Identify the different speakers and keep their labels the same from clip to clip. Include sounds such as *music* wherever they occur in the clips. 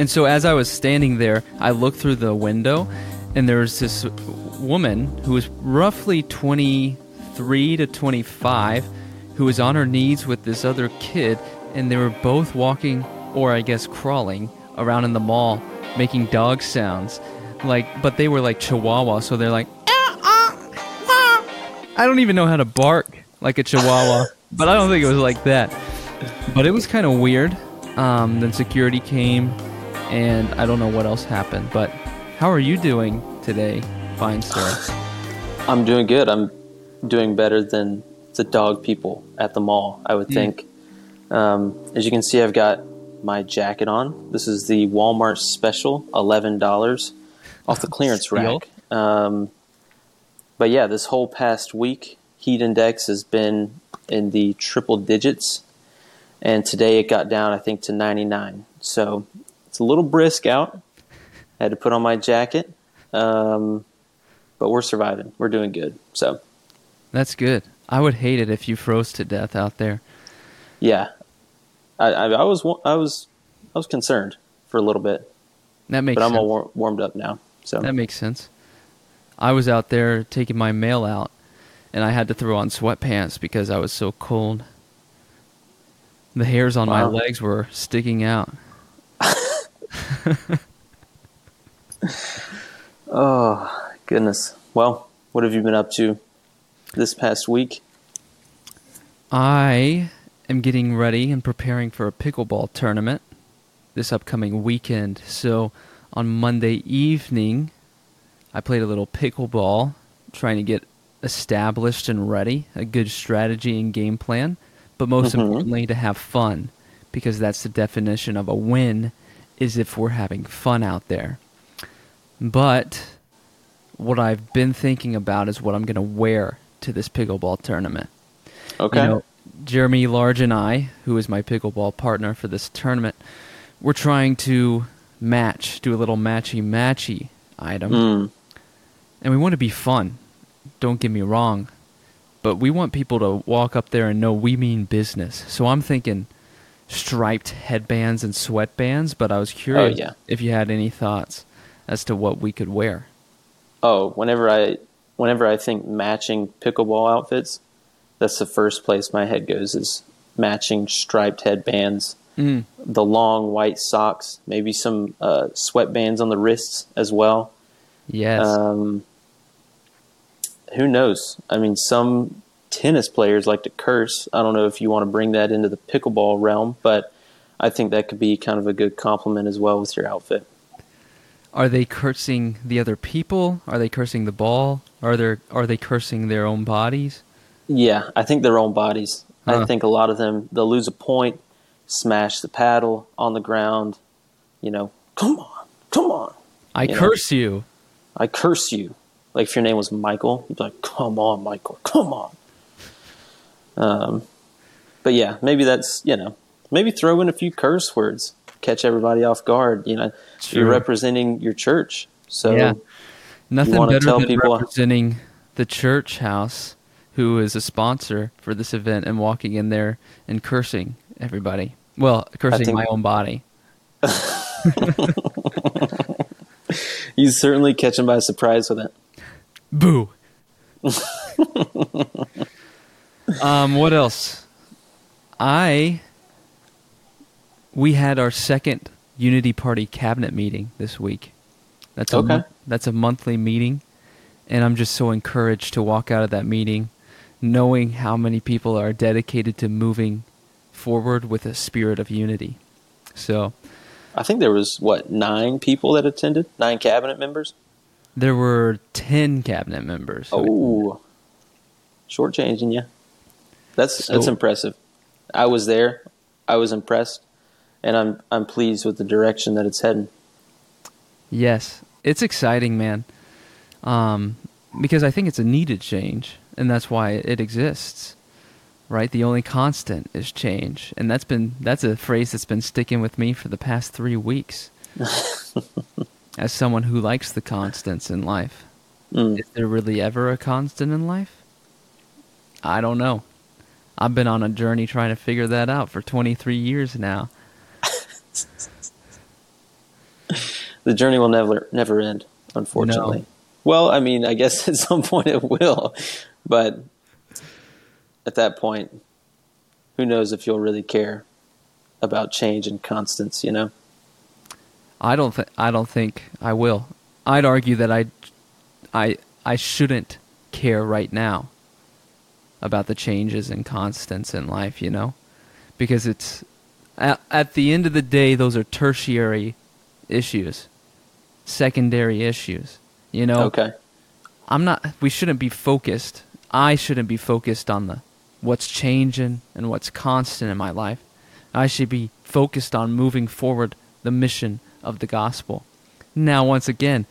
Speaker 1: And so as I was standing there, I looked through the window, and there was this woman who was roughly 23 to 25, who was on her knees with this other kid, and they were both walking, or I guess crawling, around in the mall, making dog sounds. Like, but they were like Chihuahua, so they're like, uh, uh, uh. I don't even know how to bark like a Chihuahua, *laughs* but I don't think it was like that. But it was kind of weird. Um, then security came, and I don't know what else happened. But how are you doing today, fine sir?
Speaker 2: I'm doing good. I'm doing better than the dog people at the mall, I would
Speaker 1: Mm.
Speaker 2: think. Um, as you can see, I've got my jacket on. This is the Walmart special, $11 off the *laughs* clearance rack. Um, but yeah, this whole past week, heat index has been in the triple digits. And today it got down, I think, to 99. So it's a little brisk out. I had to put on my jacket. Um, but we're surviving. We're doing good. So
Speaker 1: That's good. I would hate it if you froze to death out there.
Speaker 2: yeah, I, I, I was I was I was concerned for a little bit,
Speaker 1: That makes
Speaker 2: but I'm
Speaker 1: sense.
Speaker 2: all war- warmed up now. So
Speaker 1: That makes sense. I was out there taking my mail out, and I had to throw on sweatpants because I was so cold. The hairs on my legs were sticking out. *laughs*
Speaker 2: oh goodness. Well, what have you been up to this past week?
Speaker 1: I am getting ready and preparing for a pickleball tournament this upcoming weekend. So on Monday evening, I played a little pickleball, trying to get established and ready, a good strategy and game plan, but most
Speaker 2: Mhm.
Speaker 1: importantly to have fun because that's the definition of a win is if we're having fun out there. But what I've been thinking about is what I'm going to wear to this pickleball tournament.
Speaker 2: Okay.
Speaker 1: You know, Jeremy Large and I, who is my pickleball partner for this tournament, we're trying to match, do a little matchy matchy item,
Speaker 2: Mm,
Speaker 1: and we want to be fun. Don't get me wrong, but we want people to walk up there and know we mean business. So I'm thinking striped headbands and sweatbands, but I was curious
Speaker 2: yeah.
Speaker 1: if you had any thoughts as to what we could wear.
Speaker 2: oh, whenever I whenever I think matching pickleball outfits, that's the first place my head goes is matching striped headbands,
Speaker 1: Mm,
Speaker 2: the long white socks, maybe some uh, sweatbands on the wrists as well.
Speaker 1: yes.
Speaker 2: Um, who knows? I mean, some tennis players like to curse. I don't know if you want to bring that into the pickleball realm, but I think that could be kind of a good compliment as well with your outfit.
Speaker 1: Are they cursing the other people? Are they cursing the ball? Are they are they cursing their own bodies?
Speaker 2: Yeah, I think their own bodies.
Speaker 1: Huh.
Speaker 2: I think a lot of them they'll lose a point, smash the paddle on the ground. You know, come on, come on.
Speaker 1: I
Speaker 2: You know.
Speaker 1: curse you.
Speaker 2: I curse you. Like if your name was Michael, you'd be like, "Come on, Michael, come on." Um, but yeah, maybe that's you know, maybe throw in a few curse words, catch everybody off guard. You know, you're representing your church, so
Speaker 1: Yeah. Nothing better
Speaker 2: tell
Speaker 1: than
Speaker 2: people-
Speaker 1: representing the church house, who is a sponsor for this event, and walking in there and cursing everybody. Well, cursing
Speaker 2: think-
Speaker 1: my own body. *laughs*
Speaker 2: you certainly catch them by surprise with it.
Speaker 1: Boo. *laughs* um, what else? I we had our second Unity Party cabinet meeting this week. That's a
Speaker 2: Okay.
Speaker 1: that's a monthly meeting, and I'm just so encouraged to walk out of that meeting knowing how many people are dedicated to moving forward with a spirit of unity. So,
Speaker 2: I think there was what nine people that attended, nine cabinet members.
Speaker 1: there were 10 cabinet members.
Speaker 2: Oh, shortchanging you. That's that's impressive. I was there. I was impressed, and I'm I'm pleased with the direction that it's heading.
Speaker 1: Yes, it's exciting, man. Um, because I think it's a needed change, and that's why it exists. Right? The only constant is change, and that's been that's a phrase that's been sticking with me for the past three weeks. *laughs* As someone who likes the constants in life,
Speaker 2: Mm.
Speaker 1: is there really ever a constant in life? I don't know. I've been on a journey trying to figure that out for 23 years now. *laughs*
Speaker 2: the journey will never never end. Unfortunately.
Speaker 1: No.
Speaker 2: Well, I mean, I guess *laughs* at some point it will, but at that point, who knows if you'll really care about change and constants? You know.
Speaker 1: I don't think I don't think I will. I'd argue that I, I, I shouldn't care right now about the changes and constants in life. You know, because it's at, at the end of the day, those are tertiary issues, secondary issues. You know.
Speaker 2: Okay.
Speaker 1: I'm not. We shouldn't be focused. I shouldn't be focused on the what's changing and what's constant in my life. I should be focused on moving forward the mission of the gospel. Now, once again,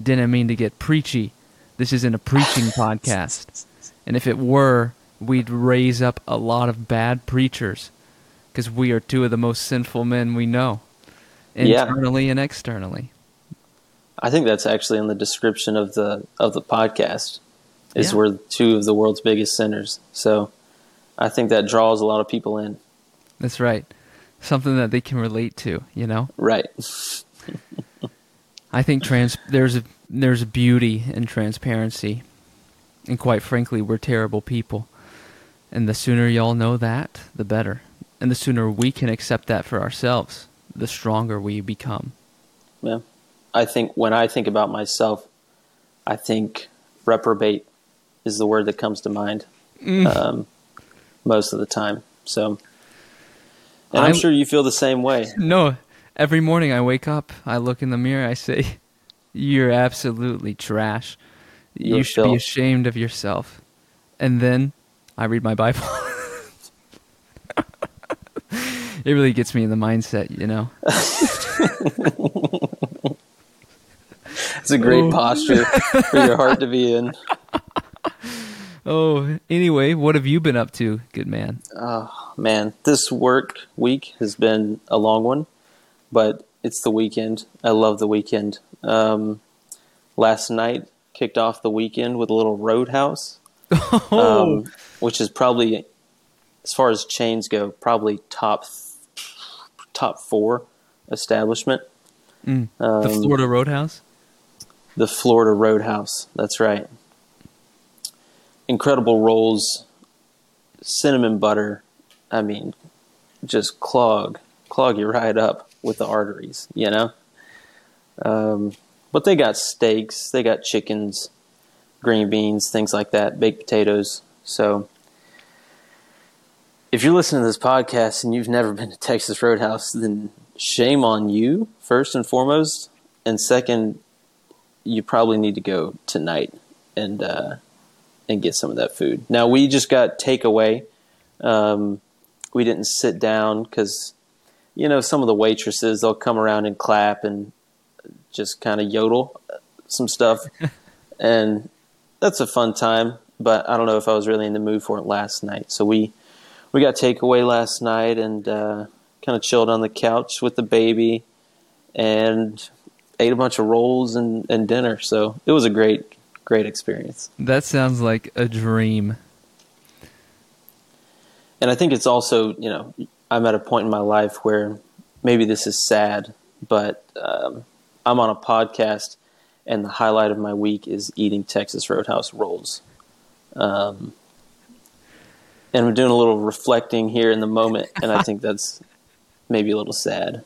Speaker 1: didn't mean to get preachy. This isn't a preaching *laughs* podcast. And if it were, we'd raise up a lot of bad preachers because we are two of the most sinful men we know,
Speaker 2: Yeah.
Speaker 1: internally and externally.
Speaker 2: I think that's actually in the description of the of the podcast. Is
Speaker 1: Yeah.
Speaker 2: we're two of the world's biggest sinners. So I think that draws a lot of people in.
Speaker 1: That's right. Something that they can relate to, you know?
Speaker 2: Right. *laughs*
Speaker 1: I think trans there's a there's a beauty in transparency. And quite frankly, we're terrible people. And the sooner y'all know that, the better. And the sooner we can accept that for ourselves, the stronger we become.
Speaker 2: Yeah. I think when I think about myself, I think reprobate is the word that comes to mind um, most of the time. So, and I'm
Speaker 1: I-
Speaker 2: sure you feel the same way.
Speaker 1: No, every morning I wake up, I look in the mirror, I say, You're absolutely trash. You
Speaker 2: You're
Speaker 1: should be ashamed of yourself. And then I read my Bible. *laughs* it really gets me in the mindset, you know?
Speaker 2: It's a great
Speaker 1: Oh.
Speaker 2: posture for your heart to be in. *laughs*
Speaker 1: Oh, anyway, what have you been up to, good man?
Speaker 2: Oh, man, this work week has been a long one, but it's the weekend. I love the weekend. Um, last night kicked off the weekend with a little roadhouse, *laughs*
Speaker 1: Oh,
Speaker 2: um, which is probably, as far as chains go, probably top top four establishment.
Speaker 1: Mm.
Speaker 2: Um,
Speaker 1: the Florida Roadhouse?
Speaker 2: the Florida Roadhouse. That's right. Incredible rolls, cinnamon butter. I mean, just clog clog you right up with the arteries. You know. Um, but they got steaks, they got chickens, green beans, things like that, baked potatoes. So. If you're listening to this podcast and you've never been to Texas Roadhouse, then shame on you, first and foremost. And second, you probably need to go tonight and uh, and get some of that food. Now we just got takeaway. Um, we didn't sit down because you know some of the waitresses they'll come around and clap and just kind of yodel some stuff, *laughs* and that's a fun time. But I don't know if I was really in the mood for it last night. So we we got takeaway last night and uh, kind of chilled on the couch with the baby and ate a bunch of rolls and, and dinner. So it was a great, great experience.
Speaker 1: That sounds like a dream.
Speaker 2: And I think it's also, you know, I'm at a point in my life where maybe this is sad, but um, I'm on a podcast and the highlight of my week is eating Texas Roadhouse rolls. Um, and I'm doing a little reflecting here in the moment, and I think that's *laughs* maybe a little sad.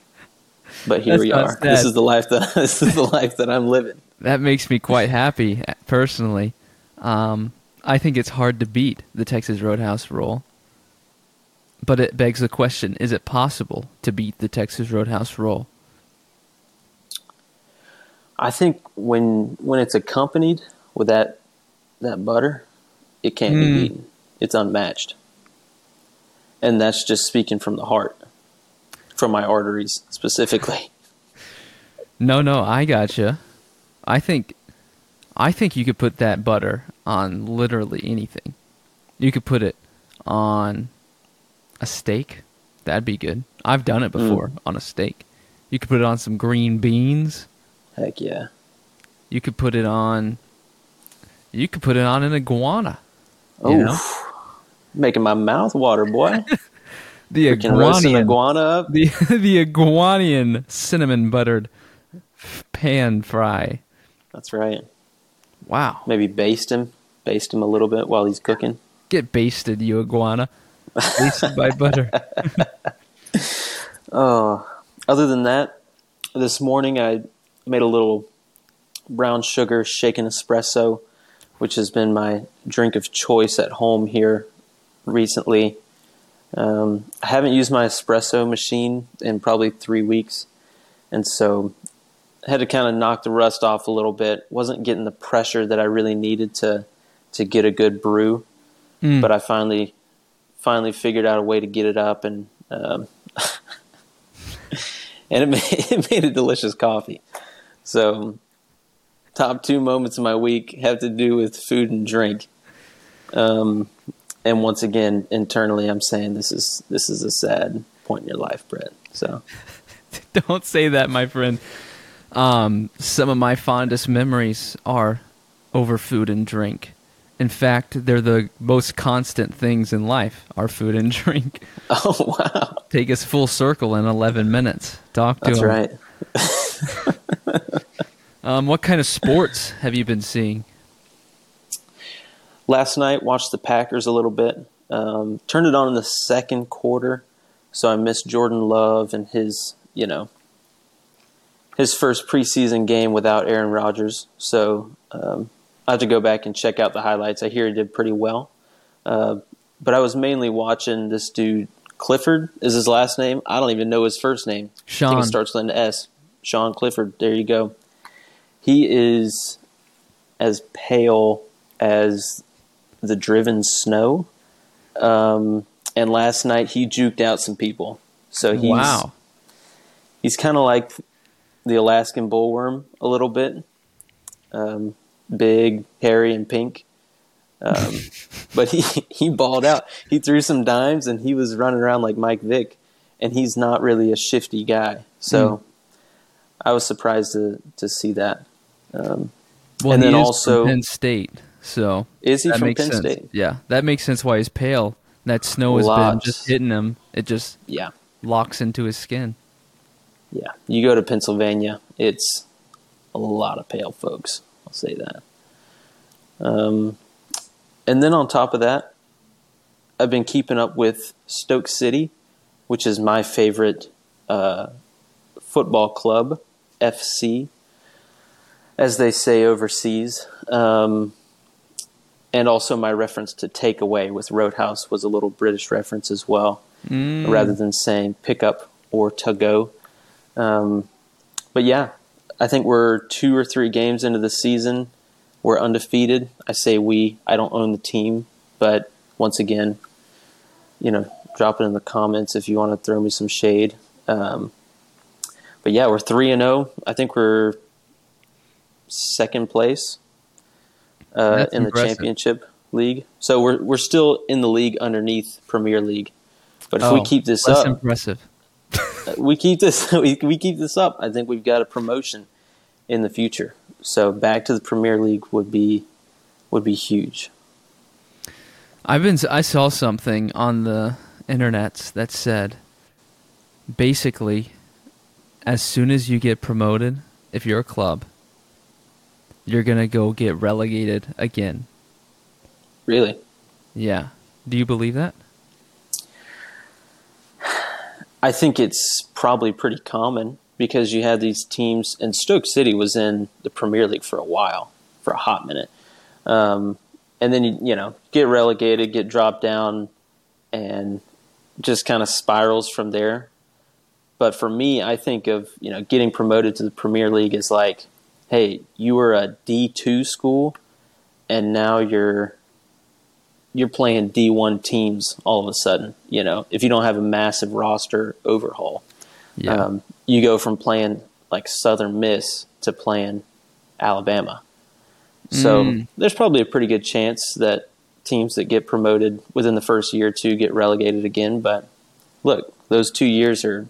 Speaker 2: But here
Speaker 1: That's
Speaker 2: we are. This is the life that *laughs* this is the life that I'm living.
Speaker 1: That makes me quite happy, personally. Um, I think it's hard to beat the Texas Roadhouse roll. But it begs the question is it possible to beat the Texas Roadhouse roll?
Speaker 2: I think when when it's accompanied with that that butter, it can't
Speaker 1: Mm.
Speaker 2: be beaten. It's unmatched. And that's just speaking from the heart, from my arteries specifically. *laughs*
Speaker 1: No, no, I gotcha. I think, I think you could put that butter on literally anything. You could put it on a steak. That'd be good. I've done it before on a steak. You could put it on some green beans.
Speaker 2: Heck yeah.
Speaker 1: You could put it on. You could put it on an iguana.
Speaker 2: Oh,
Speaker 1: You know?
Speaker 2: making my mouth water, boy. *laughs*
Speaker 1: The
Speaker 2: We can roast an
Speaker 1: iguanian.
Speaker 2: iguana up.
Speaker 1: The *laughs* the iguanian cinnamon buttered Pan fry.
Speaker 2: That's right.
Speaker 1: Wow.
Speaker 2: Maybe baste him, baste him a little bit while he's cooking.
Speaker 1: Get basted, you iguana. Basted by butter. *laughs*
Speaker 2: Oh, other than that, this morning I made a little brown sugar shaken espresso, which has been my drink of choice at home here recently. Um, I haven't used my espresso machine in probably three weeks, and so I had to kind of knock the rust off a little bit. wasn't getting the pressure that I really needed to to get a good brew,
Speaker 1: Mm.
Speaker 2: but I finally finally figured out a way to get it up and. Um, *laughs* and it *laughs* made, it made a delicious coffee. So, top two moments of my week have to do with food and drink. Um, and once again, internally, I'm saying this is this is a sad point in your life, Brett. So, *laughs*
Speaker 1: Don't say that, my friend. Um, some of my fondest memories are over food and drink. In fact, they're the most constant things in life are food and drink. *laughs*
Speaker 2: oh wow,
Speaker 1: Take us full circle in 11 minutes. Talk to
Speaker 2: that's right. *laughs* *laughs*
Speaker 1: Um, what kind of sports have you been seeing?
Speaker 2: Last night, watched the Packers a little bit. Um, turned it on in the second quarter, so I missed Jordan Love and his, you know, his first preseason game without Aaron Rodgers. So um, I have to go back and check out the highlights. I hear he did pretty well, uh, but I was mainly watching this dude Clifford is his last name. I don't even know his first name. I think
Speaker 1: Sean.
Speaker 2: it starts with an S. Sean Clifford. There you go. He is as pale as the driven snow. Um, and last night he juked out some people. So he's
Speaker 1: wow.
Speaker 2: he's kind of like the Alaskan bullworm a little bit. Um, big, hairy, and pink. Um, *laughs* but he he balled out. He threw some dimes and he was running around like Mike Vick, and he's not really a shifty guy. So I was surprised to to see that. Um,
Speaker 1: Well,
Speaker 2: and
Speaker 1: he
Speaker 2: then also-
Speaker 1: from Penn State, so
Speaker 2: is he
Speaker 1: that
Speaker 2: from Penn
Speaker 1: sense.
Speaker 2: State?
Speaker 1: Yeah, that makes sense why he's pale. That snow has been just hitting him. It just
Speaker 2: Yeah,
Speaker 1: locks into his skin.
Speaker 2: yeah. You go to Pennsylvania, it's a lot of pale folks. I'll say that. Um, and then on top of that, I've been keeping up with Stoke City, which is my favorite uh, football club, FC, as they say overseas. Um, and also, my reference to takeaway with Roadhouse was a little British reference as well,
Speaker 1: Mm.
Speaker 2: rather than saying pick up or to go. Um, but yeah, I think we're two or three games into the season. We're undefeated. I say we. I don't own the team, but once again, you know, drop it in the comments if you want to throw me some shade. Um, but yeah, we're three and zero. I think we're second place uh, in the
Speaker 1: impressive.
Speaker 2: championship league. So we're we're still in the league underneath Premier League. But if we
Speaker 1: Oh,
Speaker 2: keep this up,
Speaker 1: impressive. *laughs*
Speaker 2: we keep this *laughs* we, we keep this up, I think we've got a promotion in the future. So back to the Premier League would be would be huge.
Speaker 1: I've been. I saw something on the internet that said, basically, as soon as you get promoted, if you're a club, you're gonna go get relegated again.
Speaker 2: Really.
Speaker 1: Yeah. Do you believe that?
Speaker 2: I think it's probably pretty common because you had these teams, and Stoke City was in the Premier League for a while, for a hot minute, um, and then you you know get relegated, get dropped down, and just kind of spirals from there. But for me, I think of you know getting promoted to the Premier League as like, hey, you were a D two school, and now you're you're playing D1 teams all of a sudden. You know, if you don't have a massive roster overhaul,
Speaker 1: Yeah.
Speaker 2: um, you go from playing like Southern Miss to playing Alabama. So
Speaker 1: Mm.
Speaker 2: there's probably a pretty good chance that teams that get promoted within the first year or two get relegated again. But look, those two years are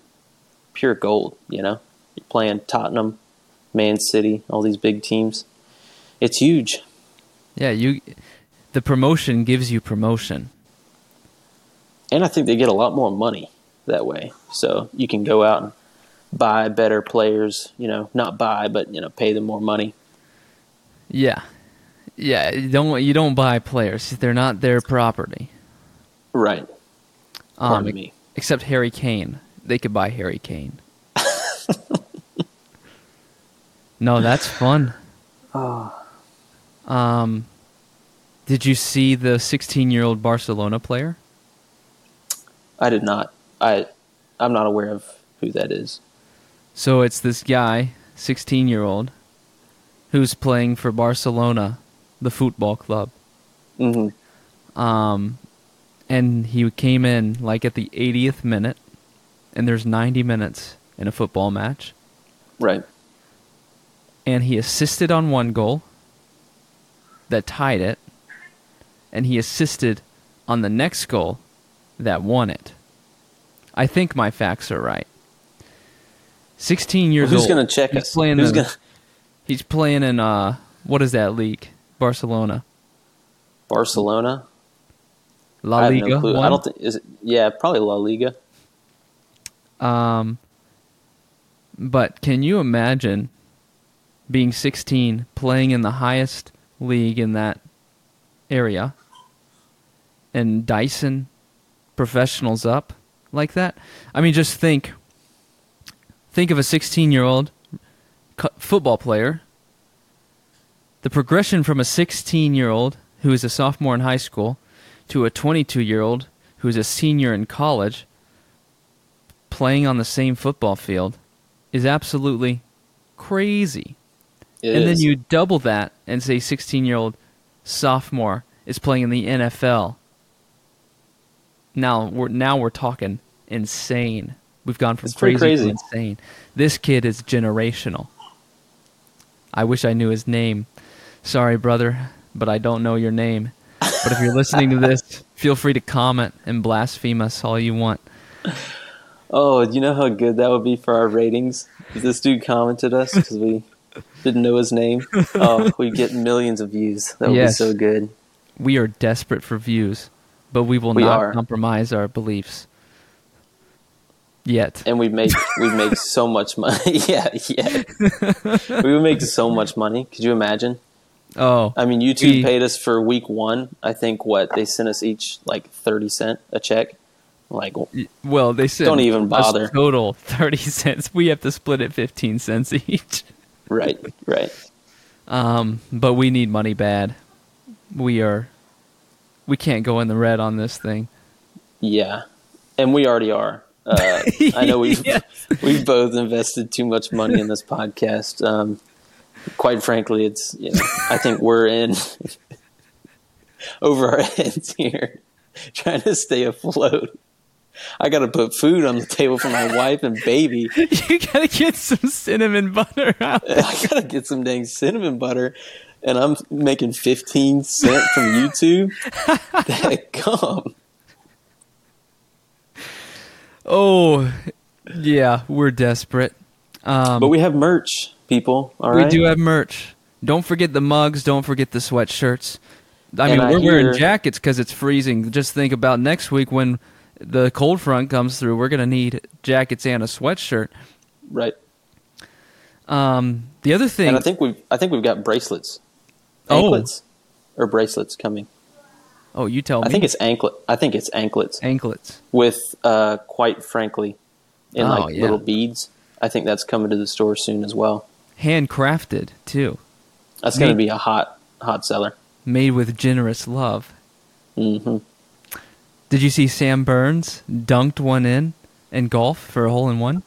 Speaker 2: pure gold. You know, you're playing Tottenham, Man City, all these big teams. It's huge.
Speaker 1: yeah. You. The promotion gives you promotion.
Speaker 2: and I think they get a lot more money that way. So you can go out and buy better players. You know, not buy, but you know, pay them more money.
Speaker 1: Yeah, yeah. You don't you don't buy players; they're not their property.
Speaker 2: Right. Pardon
Speaker 1: Um,
Speaker 2: me.
Speaker 1: Except Harry Kane, they could buy Harry Kane. *laughs* no, that's fun. Um, did you see the 16-year-old Barcelona player?
Speaker 2: I did not. I I'm not aware of who that is.
Speaker 1: So it's this guy, 16 year old, who's playing for Barcelona, the football club.
Speaker 2: Mm-hmm.
Speaker 1: Um, and he came in like at the 80th minute, and there's 90 minutes in a football match,
Speaker 2: Right.
Speaker 1: and he assisted on one goal that tied it, and he assisted on the next goal that won it. I think my facts are right. 16 years
Speaker 2: Who's
Speaker 1: old.
Speaker 2: Who's gonna check
Speaker 1: He's
Speaker 2: us?
Speaker 1: Playing
Speaker 2: Who's
Speaker 1: in-
Speaker 2: gonna?
Speaker 1: He's playing in uh what is that league? Barcelona.
Speaker 2: Barcelona.
Speaker 1: La
Speaker 2: I
Speaker 1: Liga.
Speaker 2: no. I don't think is it. Yeah, probably La Liga.
Speaker 1: Um but can you imagine being 16 playing in the highest league in that area and Dyson professionals up like that? I mean just think think of a 16-year-old cu- football player the progression from a 16 year old who is a sophomore in high school to a 22 year old who is a senior in college playing on the same football field is absolutely crazy.
Speaker 2: It
Speaker 1: and then you double that and say 16 year old sophomore is playing in the NFL. Now we're now we're talking insane. We've gone from
Speaker 2: pretty
Speaker 1: crazy, to insane. This kid is generational. I wish I knew his name. Sorry, brother, but I don't know your name. But if you're listening to *laughs* this, feel free to comment and blaspheme us all you want.
Speaker 2: Oh, you know how good that would be for our ratings if this dude commented us because we didn't know his name. Oh, *laughs* we'd get millions of views. That would
Speaker 1: Yes.
Speaker 2: be so good.
Speaker 1: We are desperate for views, but we will
Speaker 2: We
Speaker 1: not
Speaker 2: are.
Speaker 1: compromise our beliefs. Yet.
Speaker 2: And we make we make *laughs* so much money. *laughs* yeah, yeah. we would make so much money. Could you imagine?
Speaker 1: Oh,
Speaker 2: I mean, YouTube
Speaker 1: We-
Speaker 2: paid us for week one. I think what they sent us each like thirty cent a check. Like,
Speaker 1: well, they said
Speaker 2: Don't even bother.
Speaker 1: Total 30 *laughs* cents. We have to split it 15 cents *laughs* each.
Speaker 2: right, right.
Speaker 1: Um, but we need money bad. We are we can't go in the red on this thing.
Speaker 2: Yeah, and we already are. Uh, *laughs* I know we've
Speaker 1: Yes.
Speaker 2: we've both invested too much money in this podcast. Um, quite frankly, it's you know, I think we're in over our heads here, trying to stay afloat. I got to put food on the table for my wife and baby. *laughs*
Speaker 1: you gotta get some cinnamon butter out. *laughs*
Speaker 2: I got to get some dang cinnamon butter, and I'm making fifteen cent from YouTube. *laughs* That gum.
Speaker 1: Oh, yeah, we're desperate. Um,
Speaker 2: But we have merch, people. All
Speaker 1: we
Speaker 2: right.
Speaker 1: do have merch. Don't forget the mugs. Don't forget the sweatshirts. I
Speaker 2: And
Speaker 1: mean,
Speaker 2: I
Speaker 1: we're wearing jackets because it's freezing. Just think about next week when the cold front comes through. We're gonna need jackets and a sweatshirt.
Speaker 2: right.
Speaker 1: Um, the other thing,
Speaker 2: And I think we've I think we've got bracelets.
Speaker 1: Oh.
Speaker 2: Anklets or bracelets coming.
Speaker 1: oh, you tell me.
Speaker 2: I think it's anklet. I think it's anklets
Speaker 1: anklets.
Speaker 2: with uh quite frankly in
Speaker 1: Oh,
Speaker 2: like
Speaker 1: yeah.
Speaker 2: little beads. I think that's coming to the store soon as well.
Speaker 1: handcrafted too,
Speaker 2: That's going to be a hot hot seller.
Speaker 1: made with generous love.
Speaker 2: hmm
Speaker 1: Did you see Sam Burns dunked one in in golf for a hole in one?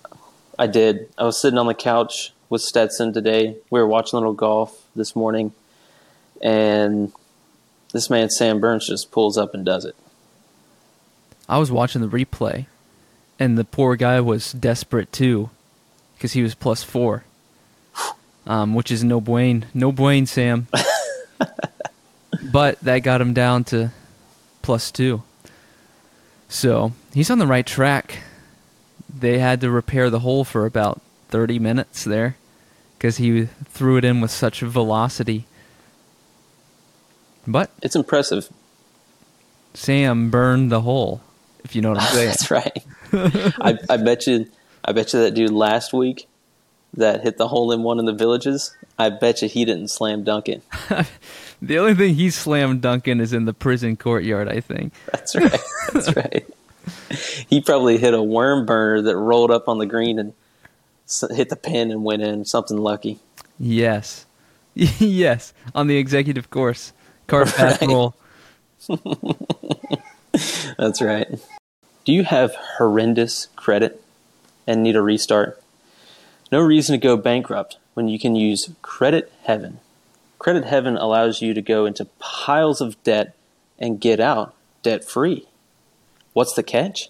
Speaker 2: I did. I was sitting on the couch with Stetson today. We were watching a little golf this morning, and this man Sam Burns just pulls up and does it.
Speaker 1: I was watching the replay, and the poor guy was desperate too, because he was plus four, um, which is no buen, no buen, Sam. *laughs* but that got him down to plus two. So he's on the right track. They had to repair the hole for about thirty minutes there, because he threw it in with such velocity. But
Speaker 2: It's impressive.
Speaker 1: Sam burned the hole, if you know what I'm *laughs* saying.
Speaker 2: That's right. *laughs* I, I bet you. I bet you that dude last week that hit the hole in one in the villages. I bet you he didn't slam dunk it. *laughs*
Speaker 1: The only thing he slam dunking is in the prison courtyard, I think.
Speaker 2: That's right. That's *laughs* right. He probably hit a worm burner that rolled up on the green and hit the pin and went in. Something lucky.
Speaker 1: Yes. *laughs* yes. On the executive course. Car path
Speaker 2: Right.
Speaker 1: roll.
Speaker 2: That's right. Do you have horrendous credit and need a restart? No reason to go bankrupt when you can use Credit Heaven. Credit Heaven allows you to go into piles of debt and get out debt free. What's the catch?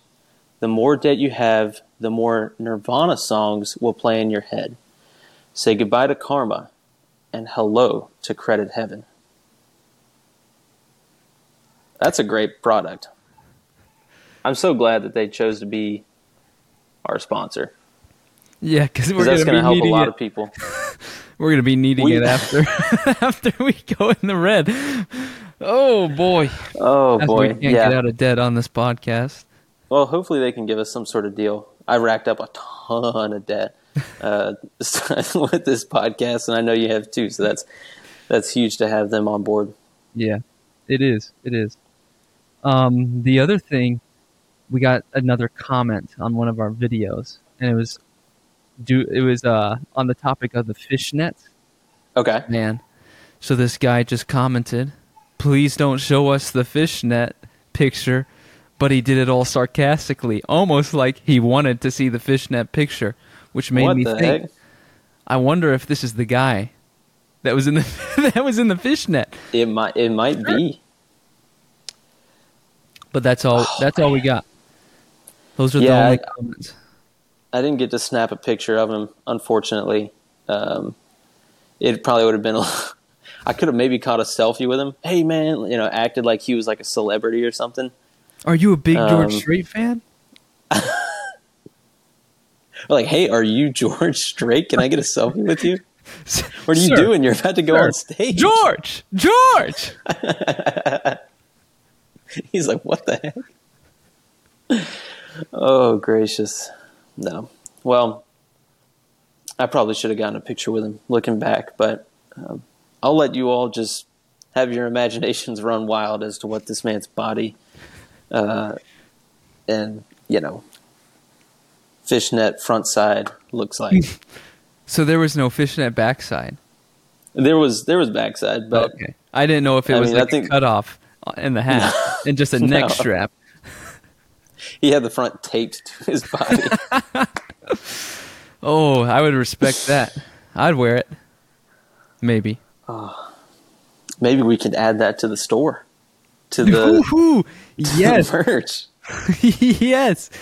Speaker 2: The more debt you have, the more Nirvana songs will play in your head. Say goodbye to karma and hello to Credit Heaven. That's a great product. I'm so glad that they chose to be our sponsor
Speaker 1: Yeah, because we're going to
Speaker 2: help a
Speaker 1: needing
Speaker 2: lot
Speaker 1: it.
Speaker 2: of people. *laughs*
Speaker 1: We're going to be needing
Speaker 2: We-
Speaker 1: it after *laughs* after we go in the red. Oh boy.
Speaker 2: Oh
Speaker 1: As
Speaker 2: boy,
Speaker 1: we can't
Speaker 2: yeah.
Speaker 1: get out of debt on this podcast.
Speaker 2: Well, hopefully they can give us some sort of deal. I racked up a ton of debt uh, *laughs* with this podcast, and I know you have too. So that's that's huge to have them on board.
Speaker 1: Yeah, it is. It is. Um, the other thing, we got another comment on one of our videos, and it was do it was uh on the topic of the fishnet
Speaker 2: Okay.
Speaker 1: man. So this guy just commented, "Please don't show us the fishnet picture," but he did it all sarcastically, almost like he wanted to see the fishnet picture, which made
Speaker 2: what
Speaker 1: me
Speaker 2: the
Speaker 1: think.
Speaker 2: heck?
Speaker 1: I wonder if this is the guy that was in the *laughs* that was in the fishnet.
Speaker 2: It might it might be.
Speaker 1: But that's all. *sighs* that's all we got. Those are the
Speaker 2: Yeah,
Speaker 1: only
Speaker 2: I-
Speaker 1: comments.
Speaker 2: I didn't get to snap a picture of him, unfortunately. Um, it probably would have been. A, *laughs* I could have maybe caught a selfie with him. Hey man, you know, acted like he was like a celebrity or something.
Speaker 1: Are you a big George
Speaker 2: Um,
Speaker 1: Strait fan? *laughs*
Speaker 2: Like, hey, are you George Strait? Can I get a selfie with you? *laughs* What are you
Speaker 1: Sir,
Speaker 2: doing? You're about to go
Speaker 1: sir,
Speaker 2: on stage.
Speaker 1: George, George.
Speaker 2: He's like, what the heck? Oh, gracious. No. Well, I probably should have gotten a picture with him looking back, but um, I'll let you all just have your imaginations run wild as to what this man's body uh, and, you know, fishnet front side looks like. *laughs*
Speaker 1: So there was no fishnet backside.
Speaker 2: there was there was backside, but
Speaker 1: okay, I didn't know if it
Speaker 2: I
Speaker 1: was
Speaker 2: mean, I
Speaker 1: like
Speaker 2: think-
Speaker 1: a cutoff in the hat *laughs* and just a neck
Speaker 2: No.
Speaker 1: strap.
Speaker 2: He had the front taped to his body. *laughs*
Speaker 1: Oh, I would respect that. I'd wear it. Maybe. Ah.
Speaker 2: Maybe we could add that to the store. To the,
Speaker 1: Woohoo! *laughs*
Speaker 2: to *laughs*
Speaker 1: Yes,
Speaker 2: the merch.
Speaker 1: yes. The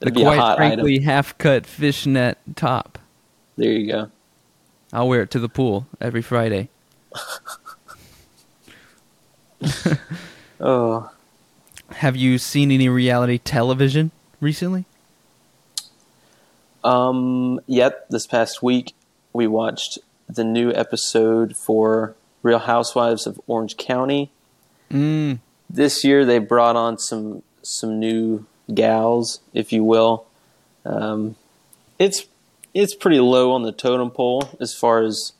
Speaker 2: That'd be a
Speaker 1: quite frankly
Speaker 2: item.
Speaker 1: half-cut fishnet top.
Speaker 2: There you go.
Speaker 1: I'll wear it to the pool every Friday.
Speaker 2: Oh,
Speaker 1: Have you seen any reality television recently?
Speaker 2: um, yep. This past week, we watched the new episode for Real Housewives of Orange County.
Speaker 1: Mm.
Speaker 2: This year, they brought on some some new gals, if you will. Um, it's it's pretty low on the totem pole as far as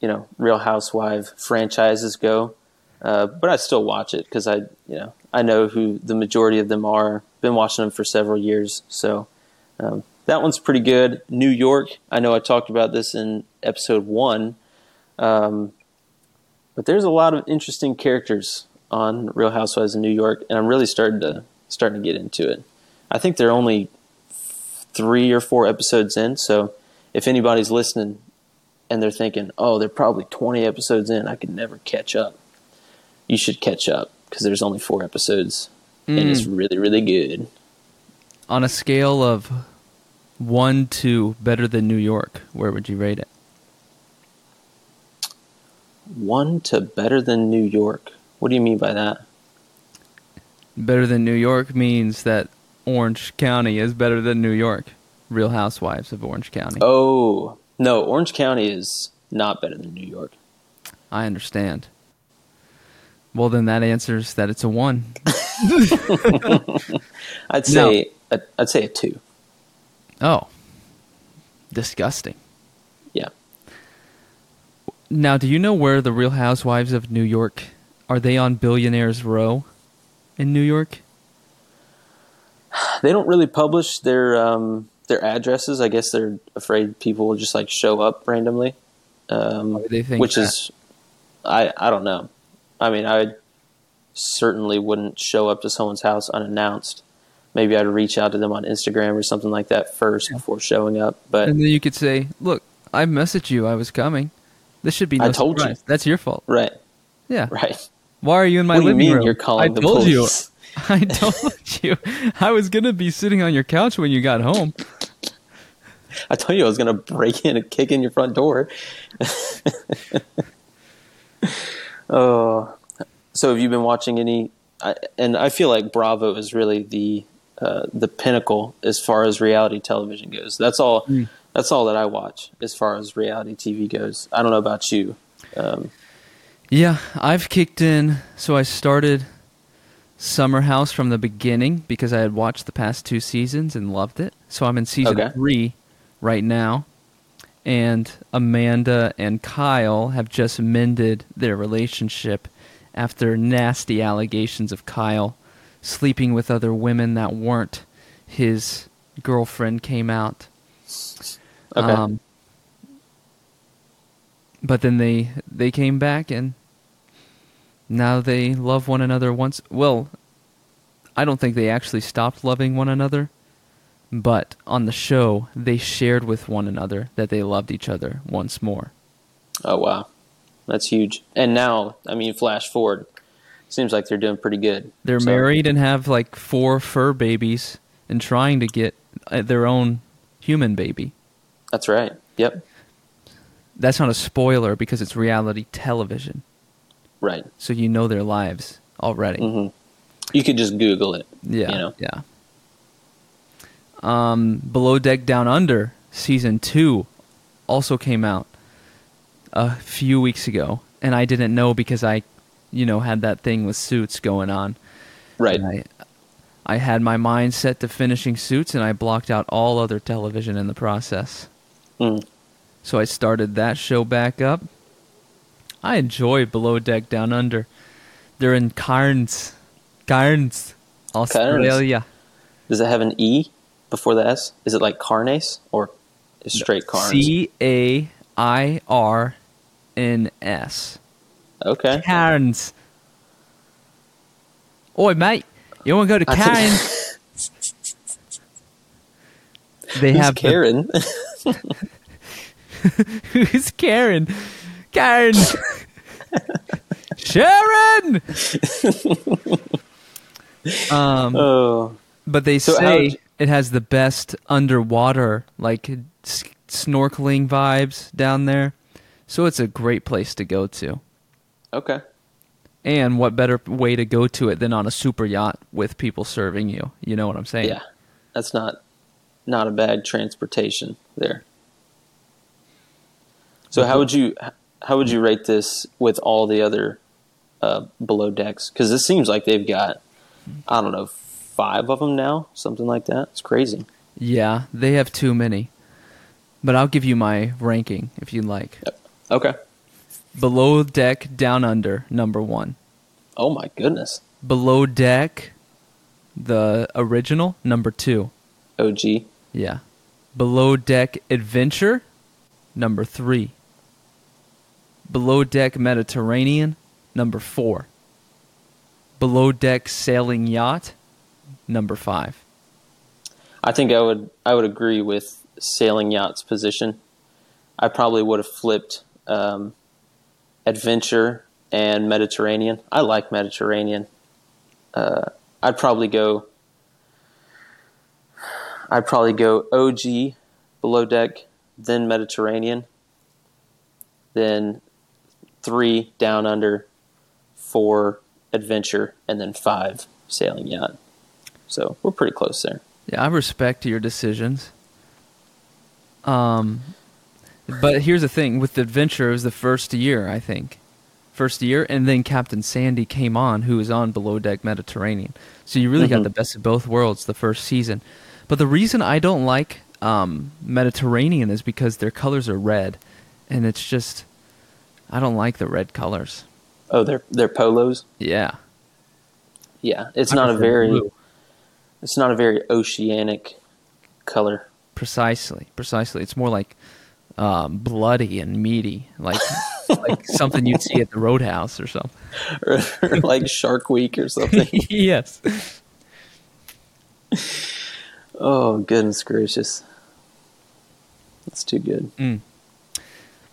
Speaker 2: you know Real Housewife franchises go. Uh, but I still watch it because I, you know, I know who the majority of them are. Been watching them for several years, so um, that one's pretty good. New York, I know I talked about this in episode one, um, but there's a lot of interesting characters on Real Housewives of New York, and I'm really starting to starting to get into it. I think they're only three or four episodes in, so if anybody's listening and they're thinking, "Oh, they're probably 20 episodes in, I could never catch up," you should catch up because there's only four episodes, and it's mm. really really good.
Speaker 1: On a scale of one to better than New York, where would you rate it?
Speaker 2: One to better than New York. What do you mean by that?
Speaker 1: Better than New York means that Orange County is better than New York. Real Housewives of Orange County.
Speaker 2: Oh no, Orange County is not better than New York.
Speaker 1: I understand. Well, then that answers that it's a one. *laughs*
Speaker 2: I'd say a, I'd say a two.
Speaker 1: Oh, disgusting.
Speaker 2: Yeah.
Speaker 1: Now, do you know where the Real Housewives of New York are? They on Billionaires Row in New York?
Speaker 2: They don't really publish their um, their addresses. I guess they're afraid people will just like show up randomly. Um,
Speaker 1: they think
Speaker 2: which
Speaker 1: that?
Speaker 2: is, I I don't know. I mean, I certainly wouldn't show up to someone's house unannounced. Maybe I'd reach out to them on Instagram or something like that first before showing up. But
Speaker 1: And then you could say, "Look, I messaged you. I was coming. This should be no
Speaker 2: I told you.
Speaker 1: That's your fault."
Speaker 2: right,
Speaker 1: Yeah.
Speaker 2: right.
Speaker 1: Why are you in my
Speaker 2: What do you
Speaker 1: living
Speaker 2: mean
Speaker 1: room?
Speaker 2: you're calling
Speaker 1: I
Speaker 2: the
Speaker 1: told
Speaker 2: police?
Speaker 1: you. *laughs* I told *laughs* you. I was gonna be sitting on your couch when you got home.
Speaker 2: I told you I was going to break in and kick in your front door. *laughs* oh, so have you been watching any? I, and I feel like Bravo is really the uh, the pinnacle as far as reality television goes. That's all.
Speaker 1: Mm.
Speaker 2: That's all that I watch as far as reality TV goes. I don't know about you. Um,
Speaker 1: Yeah, I've kicked in. So I started Summer House from the beginning because I had watched the past two seasons and loved it. So I'm in season
Speaker 2: Okay.
Speaker 1: three right now. And Amanda and Kyle have just mended their relationship after nasty allegations of Kyle sleeping with other women that weren't his girlfriend came out.
Speaker 2: okay.
Speaker 1: Um, but then they they came back and now they love one another once. Well, I don't think they actually stopped loving one another, but on the show they shared with one another that they loved each other once more.
Speaker 2: oh wow, that's huge. And now, I mean, flash forward, seems like they're doing pretty good.
Speaker 1: They're
Speaker 2: So-
Speaker 1: married and have like four fur babies and trying to get uh, their own human baby.
Speaker 2: That's right. Yep.
Speaker 1: That's not a spoiler because it's reality television,
Speaker 2: Right.
Speaker 1: so you know their lives already.
Speaker 2: hmm You could just Google it.
Speaker 1: Yeah,
Speaker 2: You know.
Speaker 1: yeah. Um, Below Deck Down Under season two also came out a few weeks ago, and I didn't know because I, you know, had that thing with Suits going on.
Speaker 2: Right.
Speaker 1: I, I had my mind set to finishing Suits, and I blocked out all other television in the process.
Speaker 2: Mm.
Speaker 1: So I started that show back up. I enjoy Below Deck Down Under. They're in Cairns, Cairns, Australia.
Speaker 2: Does it have an E before the S? Is it like Carnace or is straight Carnes?
Speaker 1: C A I R N S.
Speaker 2: Okay.
Speaker 1: Cairns. Oi, mate. You want to go to
Speaker 2: think-
Speaker 1: Cairns? *laughs* they
Speaker 2: Who's
Speaker 1: have the-
Speaker 2: Karen? *laughs*
Speaker 1: Who's Karen? Karen. *laughs* Sharon. um,
Speaker 2: oh,
Speaker 1: but they
Speaker 2: So
Speaker 1: say it has the best underwater, like s- snorkeling vibes down there. So it's a great place to go to.
Speaker 2: okay.
Speaker 1: And what better way to go to it than on a super yacht with people serving you? You know what I'm saying?
Speaker 2: Yeah, that's not not a bad transportation there. So how would you how would you rate this with all the other uh, below decks? Because this seems like they've got I don't know five of them now, something like that. It's crazy.
Speaker 1: Yeah, they have too many. But I'll give you my ranking if you'd like.
Speaker 2: Okay.
Speaker 1: Below Deck Down Under, number one.
Speaker 2: Oh my goodness.
Speaker 1: Below Deck, the original, number two.
Speaker 2: OG.
Speaker 1: Yeah. Below Deck Adventure, number three. Below Deck Mediterranean, number four. Below Deck Sailing Yacht, number five.
Speaker 2: I think I would I would agree with sailing yacht's position. I probably would have flipped um, adventure and Mediterranean. I like Mediterranean. Uh, I'd probably go. I'd probably go OG, below deck, then Mediterranean, then three down under, four adventure, and then five sailing yacht. So we're pretty close there.
Speaker 1: Yeah, I respect your decisions. Um, but here's the thing: with the adventure, it was the first year, I think, first year, and then Captain Sandy came on, who was on Below Deck Mediterranean. So you really got
Speaker 2: Mhm.
Speaker 1: the best of both worlds the first season. But the reason I don't like um, Mediterranean is because their colors are red, and it's just I don't like the red colors.
Speaker 2: Oh, they're they're polos.
Speaker 1: Yeah,
Speaker 2: Yeah, it's
Speaker 1: I
Speaker 2: not a very
Speaker 1: blue.
Speaker 2: It's not a very oceanic color.
Speaker 1: precisely, precisely. It's more like um, bloody and meaty, like *laughs* like something you'd see at the Roadhouse or something.
Speaker 2: or like Shark Week or something. *laughs*
Speaker 1: yes.
Speaker 2: oh goodness gracious, that's too good.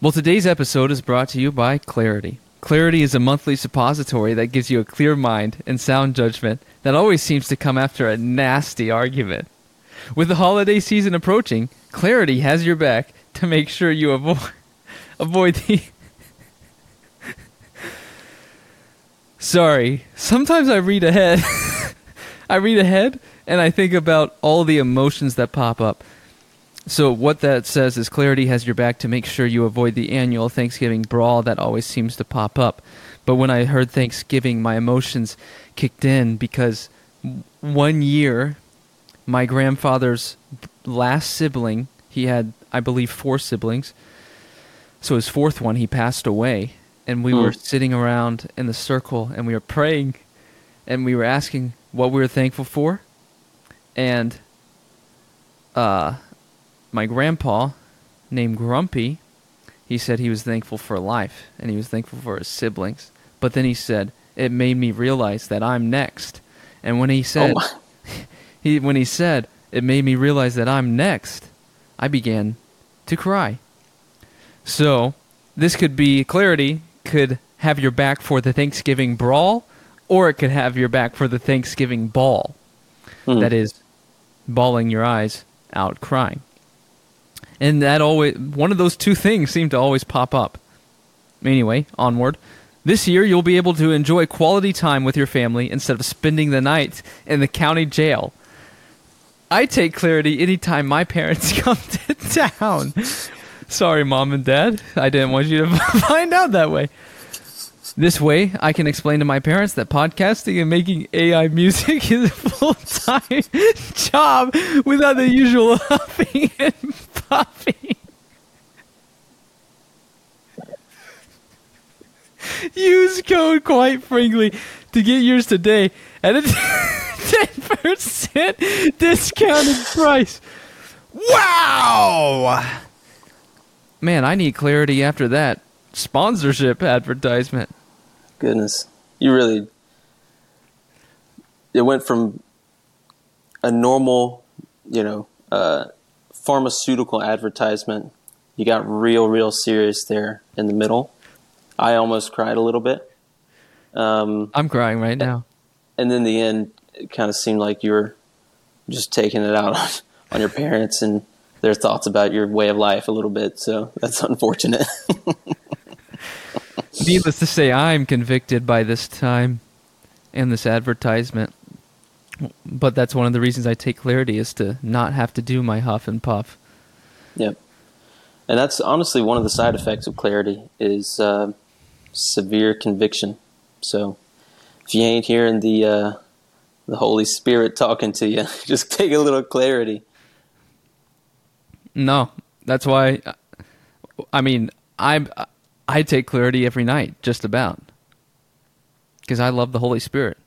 Speaker 1: Well, today's episode is brought to you by Clarity. Clarity is a monthly suppository that gives you a clear mind and sound judgment that always seems to come after a nasty argument. With the holiday season approaching, Clarity has your back to make sure you avoid *laughs* avoid the *laughs* Sorry, sometimes I read ahead. *laughs* I read ahead and I think about all the emotions that pop up. So what that says is Clarity has your back to make sure you avoid the annual Thanksgiving brawl that always seems to pop up. But when I heard Thanksgiving, my emotions kicked in because one year, my grandfather's last sibling, he had, I believe, four siblings. So his fourth one, he passed away, and we
Speaker 2: Hmm.
Speaker 1: were sitting around in the circle and we were praying, and we were asking what we were thankful for, and uh, my grandpa, named Grumpy, he said he was thankful for life and he was thankful for his siblings. But then he said it made me realize that I'm next. And when he said
Speaker 2: my. *laughs*
Speaker 1: he when he said it made me realize that I'm next, I began to cry. So, this could be clarity could have your back for the Thanksgiving brawl or it could have your back for the Thanksgiving ball.
Speaker 2: Hmm.
Speaker 1: That is bawling your eyes out crying. And that always one of those two things seem to always pop up. Anyway, onward. This year you'll be able to enjoy quality time with your family instead of spending the night in the county jail. I take clarity anytime my parents *laughs* come to town. Sorry, mom and dad. I didn't want you to *laughs* find out that way. This way, I can explain to my parents that podcasting and making AI music *laughs* is a full time job without the usual huffing and puffing. Use code quite frankly to get yours today at a *laughs* 10% discounted price. Wow! Man, I need clarity after that sponsorship advertisement.
Speaker 2: Goodness, you really. It went from a normal, you know, uh, pharmaceutical advertisement. You got real, real serious there in the middle. I almost cried a little bit. Um,
Speaker 1: I'm crying right now.
Speaker 2: and then the end, it kind of seemed like you were just taking it out *laughs* on, on your parents and their thoughts about your way of life a little bit. So that's *laughs* unfortunate.
Speaker 1: Needless to say, I'm convicted by this time and this advertisement. But that's one of the reasons I take clarity is to not have to do my huff and puff.
Speaker 2: Yep. And that's honestly one of the side effects of clarity is uh, severe conviction. So if you ain't hearing the uh, the Holy Spirit talking to you, *laughs* just take a little clarity.
Speaker 1: No, that's why. I mean, I I take clarity every night, just about, because I love the Holy Spirit.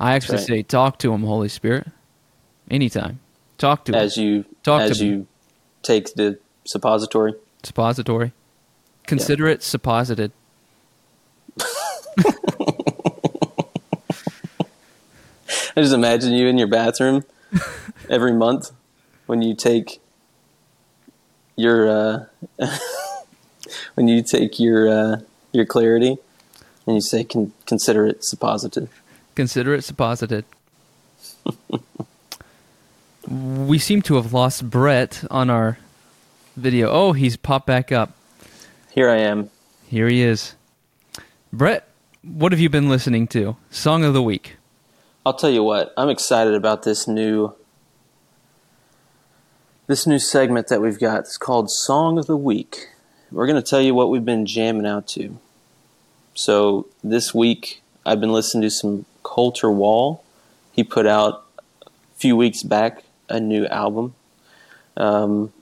Speaker 1: I actually
Speaker 2: right.
Speaker 1: say, "Talk to him, Holy Spirit." Anytime, talk to him.
Speaker 2: As you
Speaker 1: Talk to
Speaker 2: as
Speaker 1: me.
Speaker 2: you take the suppository.
Speaker 1: Suppository. Consider it supposited. *laughs*
Speaker 2: I just imagine you in your bathroom *laughs* every month when you take your uh, *laughs* when you take your uh, your clarity and you say con- consider it supposited.
Speaker 1: Consider it supposited. we seem to have lost Brett on our video. Oh, he's popped back up.
Speaker 2: Here I am.
Speaker 1: Here he is. Brett, what have you been listening to? Song of the week.
Speaker 2: I'll tell you what. I'm excited about this new this new segment that we've got. It's called Song of the Week. We're going to tell you what we've been jamming out to. So this week I've been listening to some Colter Wall. He put out a few weeks back a new album. Um,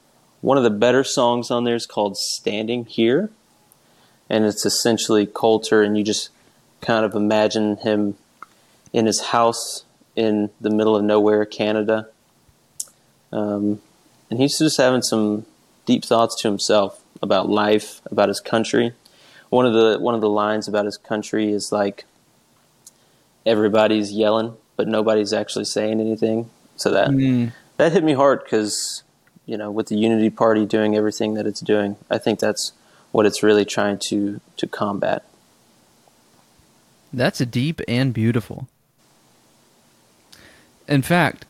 Speaker 2: one of the better songs on there is called "Standing Here," and it's essentially Colter, and you just kind of imagine him in his house in the middle of nowhere, Canada, um, and he's just having some deep thoughts to himself about life, about his country. One of the one of the lines about his country is like everybody's yelling, but nobody's actually saying anything. So that
Speaker 1: Mm.
Speaker 2: that hit me hard because you know with the Unity Party doing everything that it's doing, I think that's what it's really trying to to combat.
Speaker 1: That's deep and beautiful. In fact,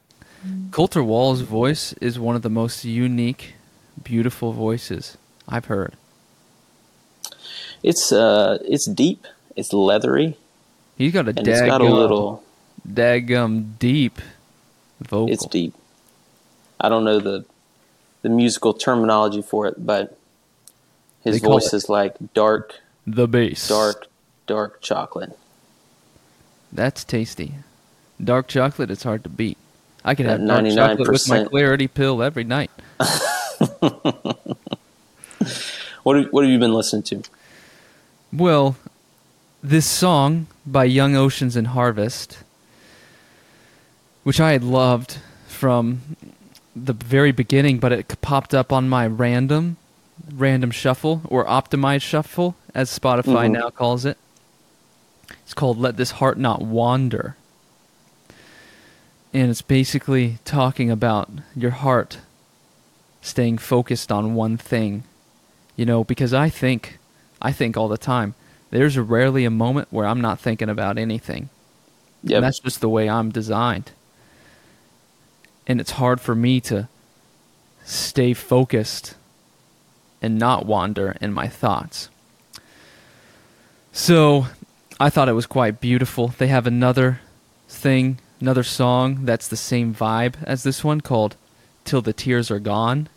Speaker 1: Colter Wall's voice is one of the most unique, beautiful voices I've heard.
Speaker 2: It's uh it's deep, it's leathery,
Speaker 1: He's got a
Speaker 2: and it's got a little.
Speaker 1: daggum deep vocal.
Speaker 2: It's deep. I don't know the the musical terminology for it, but his voice is like dark,
Speaker 1: The bass.
Speaker 2: dark, dark chocolate.
Speaker 1: That's tasty. Dark chocolate, it's hard to beat. I could have dark chocolate with my clarity pill every night. *laughs*
Speaker 2: What have, what have you been listening to?
Speaker 1: Well, this song by Young Oceans and Harvest, which I had loved from the very beginning, but it popped up on my random, random shuffle or optimized shuffle, as Spotify
Speaker 2: Mhm.
Speaker 1: now calls it. It's called "Let This Heart Not Wander," and it's basically talking about your heart staying focused on one thing you know because i think i think all the time there's rarely a moment where i'm not thinking about anything
Speaker 2: Yep.
Speaker 1: and that's just the way i'm designed and it's hard for me to stay focused and not wander in my thoughts so i thought it was quite beautiful they have another thing another song that's the same vibe as this one called till the tears are gone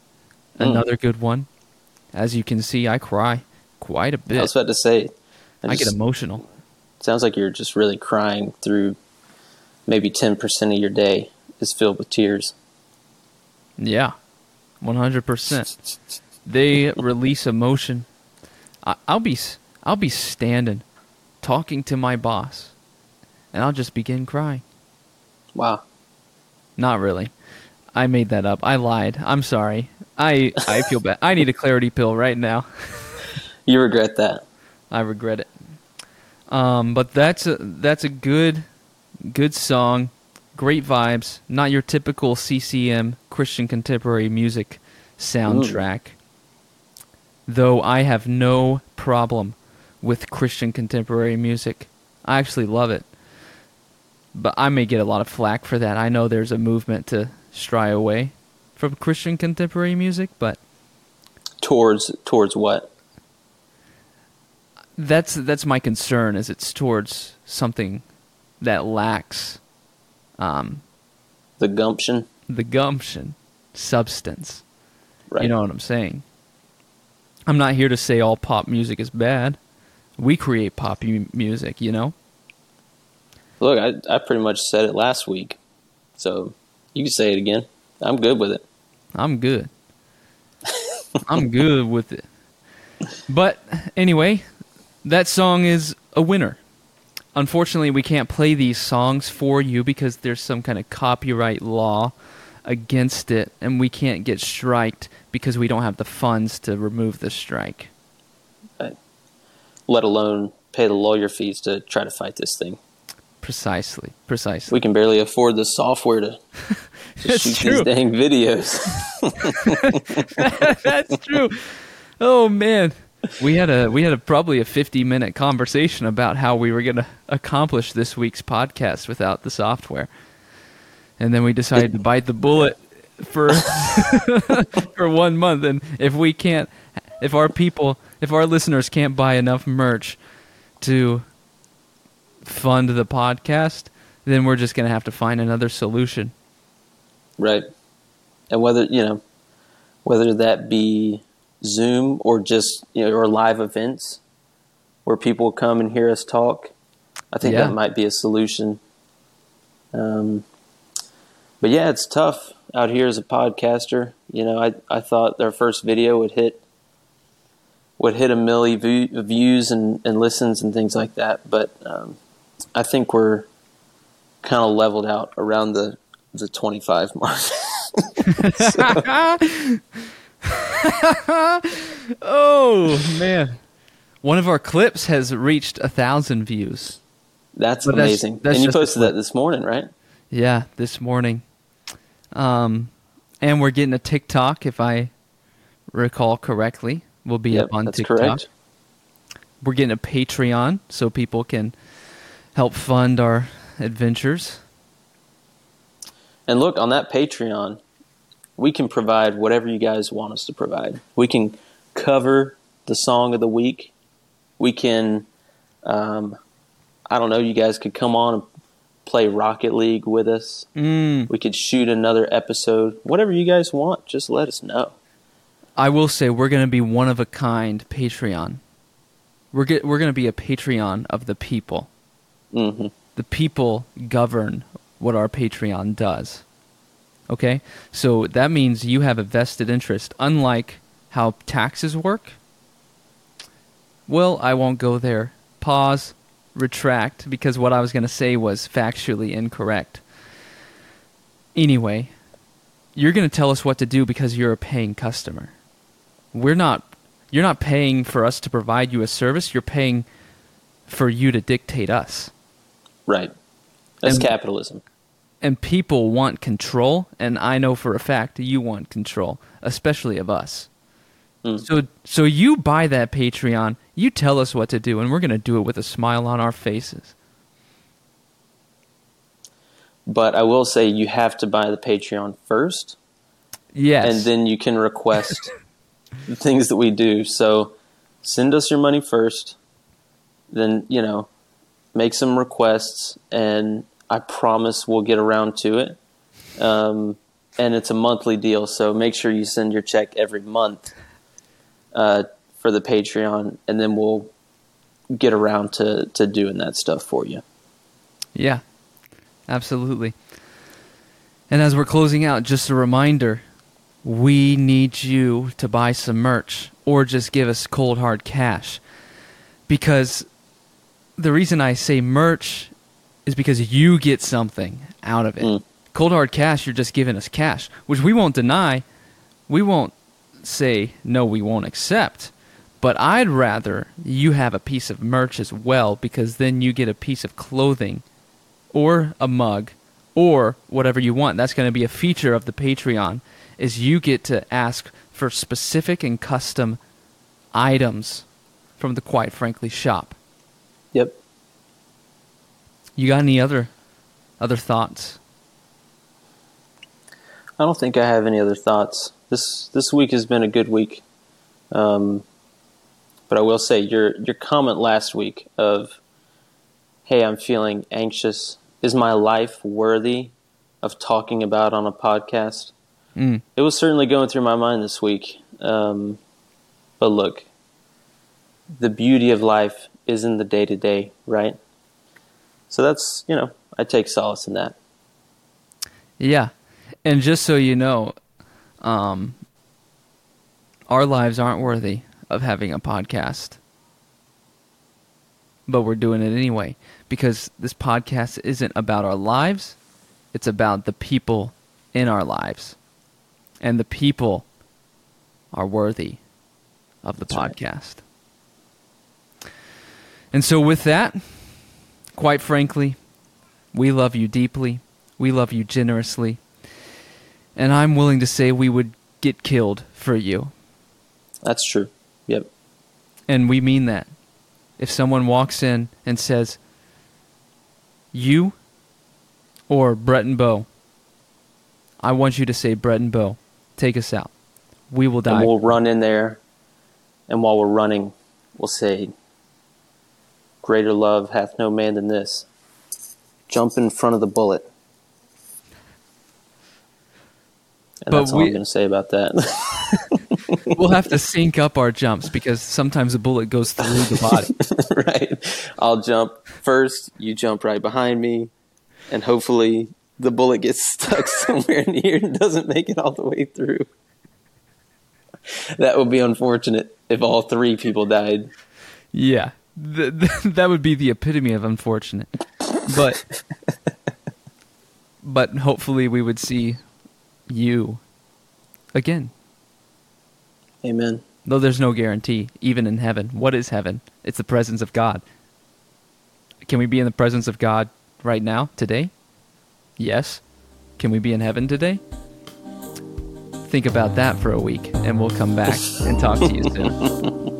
Speaker 2: Mm.
Speaker 1: another good one as you can see i cry quite a bit
Speaker 2: I was about to say. I
Speaker 1: I get emotional.
Speaker 2: sounds like you're just really crying through maybe 10% of your day is filled with tears.
Speaker 1: Yeah, one hundred percent. They release emotion. I, I'll be I'll be standing, talking to my boss, and I'll just begin crying.
Speaker 2: Wow.
Speaker 1: Not really. I made that up. I lied. I'm sorry. I I feel bad. I need a clarity pill right now. *laughs*
Speaker 2: You regret that.
Speaker 1: I regret it. Um, but that's a that's a good good song, great vibes. Not your typical CCM Christian contemporary music soundtrack. Though I have no problem with Christian contemporary music. I actually love it. But I may get a lot of flack for that. I know there's a movement to stray away from Christian contemporary music, but
Speaker 2: Towards towards what?
Speaker 1: That's that's my concern is it's towards something that lacks um,
Speaker 2: The gumption?
Speaker 1: the gumption substance
Speaker 2: Right.
Speaker 1: you know what i'm saying i'm not here to say all pop music is bad we create pop mu- music you know
Speaker 2: Look, I, I pretty much said it last week. So you can say it again. I'm good with it.
Speaker 1: i'm good i'm good with it but anyway that song is a winner. Unfortunately we can't play these songs for you because there's some kind of copyright law against it and we can't get striked because we don't have the funds to remove the strike.
Speaker 2: Let alone pay the lawyer fees to try to fight this thing.
Speaker 1: precisely. Precisely.
Speaker 2: We can barely afford the software to, to *laughs* shoot
Speaker 1: true.
Speaker 2: these dang videos. *laughs*
Speaker 1: that's true. Oh man *laughs* we had a we had a probably a 50 minute conversation about how we were going to accomplish this week's podcast without the software. And then we decided to bite the bullet for *laughs* for one month. And if we can't if our people if our listeners can't buy enough merch to fund the podcast then we're just going to have to find another solution.
Speaker 2: Right. And whether, you know, whether that be Zoom or just, you know, or live events where people come and hear us talk, I think
Speaker 1: Yeah.
Speaker 2: that might be a solution. Um, but yeah, it's tough. out here as a podcaster. You know, I I thought their first video would hit would hit a milli view, views and, and listens and things like that. But um, I think we're kind of leveled out around the the 25 mark. *laughs* *laughs* *laughs*
Speaker 1: oh man, one of our clips has reached a thousand views.
Speaker 2: That's
Speaker 1: But
Speaker 2: amazing.
Speaker 1: that's
Speaker 2: and you posted that this morning, right?
Speaker 1: Yeah, this morning. Um, and we're getting a TikTok, if I recall correctly. We'll be
Speaker 2: Yep,
Speaker 1: up on
Speaker 2: that's
Speaker 1: TikTok.
Speaker 2: correct.
Speaker 1: We're getting a Patreon so people can help fund our adventures.
Speaker 2: And look, on that Patreon, we can provide whatever you guys want us to provide. We can cover the song of the week. We can, um, I don't know, you guys could come on and play Rocket League with us.
Speaker 1: Mm.
Speaker 2: We could shoot another episode. Whatever you guys want, just let us know.
Speaker 1: I will say we're going to be one of a kind Patreon. We're get, we're going to be a Patreon of the people.
Speaker 2: hmm
Speaker 1: the people govern what our Patreon does. Okay? So that means you have a vested interest, unlike how taxes work. Well, I won't go there. Pause, retract, because what I was going to say was factually incorrect. Anyway, you're going to tell us what to do because you're a paying customer. We're not. You're not paying for us to provide you a service. You're paying for you to dictate us.
Speaker 2: Right. That's
Speaker 1: And-
Speaker 2: capitalism.
Speaker 1: And people want control and i know for a fact you want control especially of us
Speaker 2: Mm.
Speaker 1: so so you buy that patreon you tell us what to do and we're going to do it with a smile on our faces
Speaker 2: But I will say you have to buy the Patreon first.
Speaker 1: yes
Speaker 2: and then you can request *laughs* the things that we do. So send us your money first, then you know, make some requests, and I promise we'll get around to it. Um, and it's a monthly deal, so make sure you send your check every month uh, for the Patreon, and then we'll get around to to doing that stuff for you.
Speaker 1: yeah absolutely and as we're closing out just a reminder we need you to buy some merch or just give us cold hard cash because the reason I say merch is because you get something out of it.
Speaker 2: Mm.
Speaker 1: Cold hard cash, you're just giving us cash, which we won't deny. We won't say no, we won't accept. But I'd rather you have a piece of merch as well because then you get a piece of clothing or a mug or whatever you want. That's going to be a feature of the Patreon is you get to ask for specific and custom items from the quite frankly shop.
Speaker 2: Yep.
Speaker 1: You got any other other thoughts?
Speaker 2: I don't think I have any other thoughts. This this week has been a good week, um, but I will say your your comment last week of, "Hey, I'm feeling anxious. Is my life worthy of talking about on a podcast?"
Speaker 1: Mm.
Speaker 2: It was certainly going through my mind this week. Um, but look, the beauty of life is in the day to day, right? So that's you know I take solace in that.
Speaker 1: Yeah. And just so you know, um, our lives aren't worthy of having a podcast. But we're doing it anyway because this podcast isn't about our lives, it's about the people in our lives. And the people are worthy of the
Speaker 2: That's right.
Speaker 1: podcast. And so, with that, quite frankly, we love you deeply. We love you generously. And I'm willing to say we would get killed for you.
Speaker 2: That's true. Yep.
Speaker 1: And we mean that. If someone walks in and says, You or Brett and Bo, I want you to say Brett and Bo, take us out. We will
Speaker 2: and
Speaker 1: die.
Speaker 2: we'll run in there, and while we're running, we'll say, "Greater love hath no man than this." Jump in front of the bullet, and
Speaker 1: But
Speaker 2: that's all
Speaker 1: we-
Speaker 2: I'm going to say about that. *laughs*
Speaker 1: we'll have to sync up our jumps because sometimes a bullet goes through the body. *laughs*
Speaker 2: right? I'll jump first. You jump right behind me, and hopefully the bullet gets *laughs* stuck somewhere near and doesn't make it all the way through. That would be unfortunate if all three people died.
Speaker 1: Yeah, th- th- *laughs* that would be the epitome of unfortunate. But *laughs* but hopefully we would see you again.
Speaker 2: Amen.
Speaker 1: Though there's no guarantee, even in heaven. What is heaven? It's the presence of God. Can we be in the presence of God right now, today? Yes. Can we be in heaven today? Think about that for a week, and we'll come back and talk to you soon. *laughs*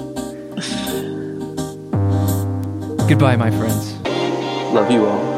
Speaker 1: Goodbye, my friends.
Speaker 2: Love you all.